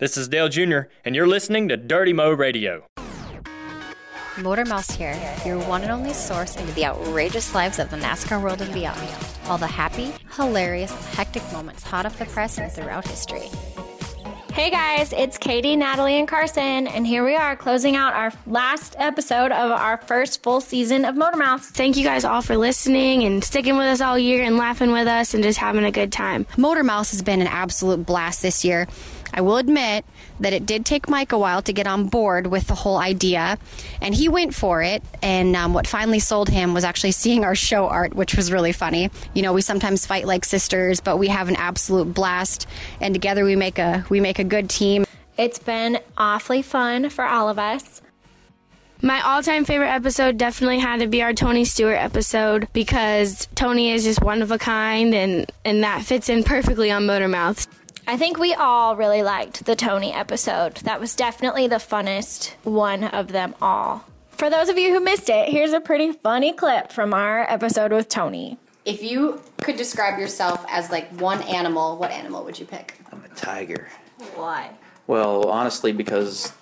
This is Dale Jr., and you're listening to Dirty Mo Radio. Motor Mouth here, your one and only source into the outrageous lives of the NASCAR world and beyond. All the happy, hilarious, and hectic moments hot off the press and throughout history. Hey guys, it's Katie, Natalie, and Carson, and here we are closing out our last episode of our first full season of Motor Mouth. Thank you guys all for listening and sticking with us all year and laughing with us and just having a good time. Motor Mouth has been an absolute blast this year. I will admit that it did take Mike a while to get on board with the whole idea, and he went for it. And um, what finally sold him was actually seeing our show art, which was really funny. You know, we sometimes fight like sisters, but we have an absolute blast, and together we make a we make a good team. It's been awfully fun for all of us. My all time favorite episode definitely had to be our Tony Stewart episode because Tony is just one of a kind and, and that fits in perfectly on Motor Mouth. I think we all really liked the Tony episode. That was definitely the funnest one of them all. For those of you who missed it, here's a pretty funny clip from our episode with Tony. If you could describe yourself as like one animal, what animal would you pick? I'm a tiger. Why? Well, honestly, because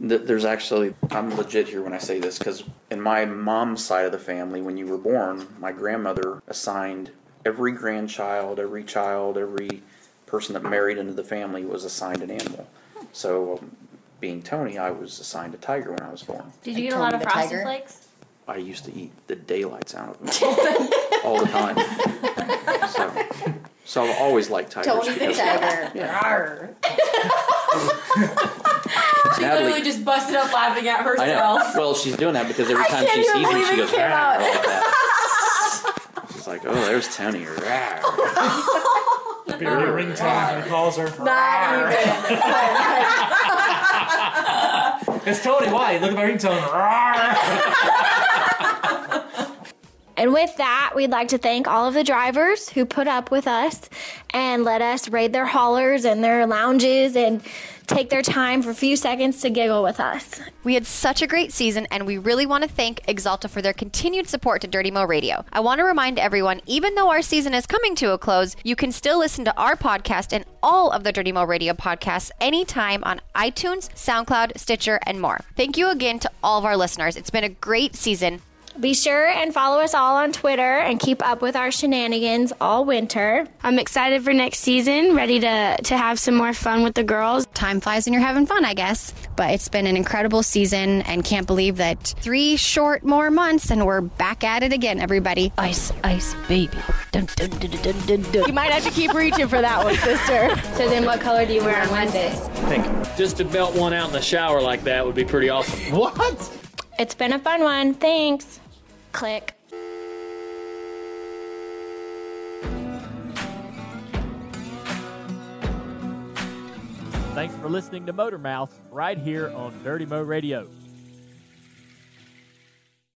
th- there's actually, I'm legit here when I say this, because in my mom's side of the family, when you were born, my grandmother assigned every grandchild, every child, every person that married into the family was assigned an animal. So, um, being Tony, I was assigned a tiger when I was born. Did you get a lot of the frosted Tiger? flakes? I used to eat the daylights out of them all the time. So, so I've always liked tigers. Tony the because- Tiger. Yeah. She Natalie- literally just busted up laughing at I herself. know. Well, she's doing that because every time she can't even sees him, believe she it goes came "Rawr," out. like that. She's like, "Oh, there's Tony." "Rawr." Be a new ringtone when he calls her. Not It's Tony White. Look at my ringtone. And with that, we'd like to thank all of the drivers who put up with us and let us raid their haulers and their lounges and take their time for a few seconds to giggle with us. We had such a great season, and we really want to thank Axalta for their continued support to Dirty Mo Radio. I want to remind everyone, even though our season is coming to a close, you can still listen to our podcast and all of the Dirty Mo Radio podcasts anytime on iTunes, SoundCloud, Stitcher, and more. Thank you again to all of our listeners. It's been a great season. Be sure and follow us all on Twitter and keep up with our shenanigans all winter. I'm excited for next season, ready to, to have some more fun with the girls. Time flies when you're having fun, I guess. But it's been an incredible season, and can't believe that three short more months, and we're back at it again, everybody. Ice, ice, baby. Dun, dun, dun, dun, dun, dun. You might have to keep reaching for that one, sister. so then what color do you wear on Wednesdays? I think just to belt one out in the shower like that would be pretty awesome. what? It's been a fun one. Thanks. Click. Thanks for listening to Motor Mouth right here on Dirty Mo Radio.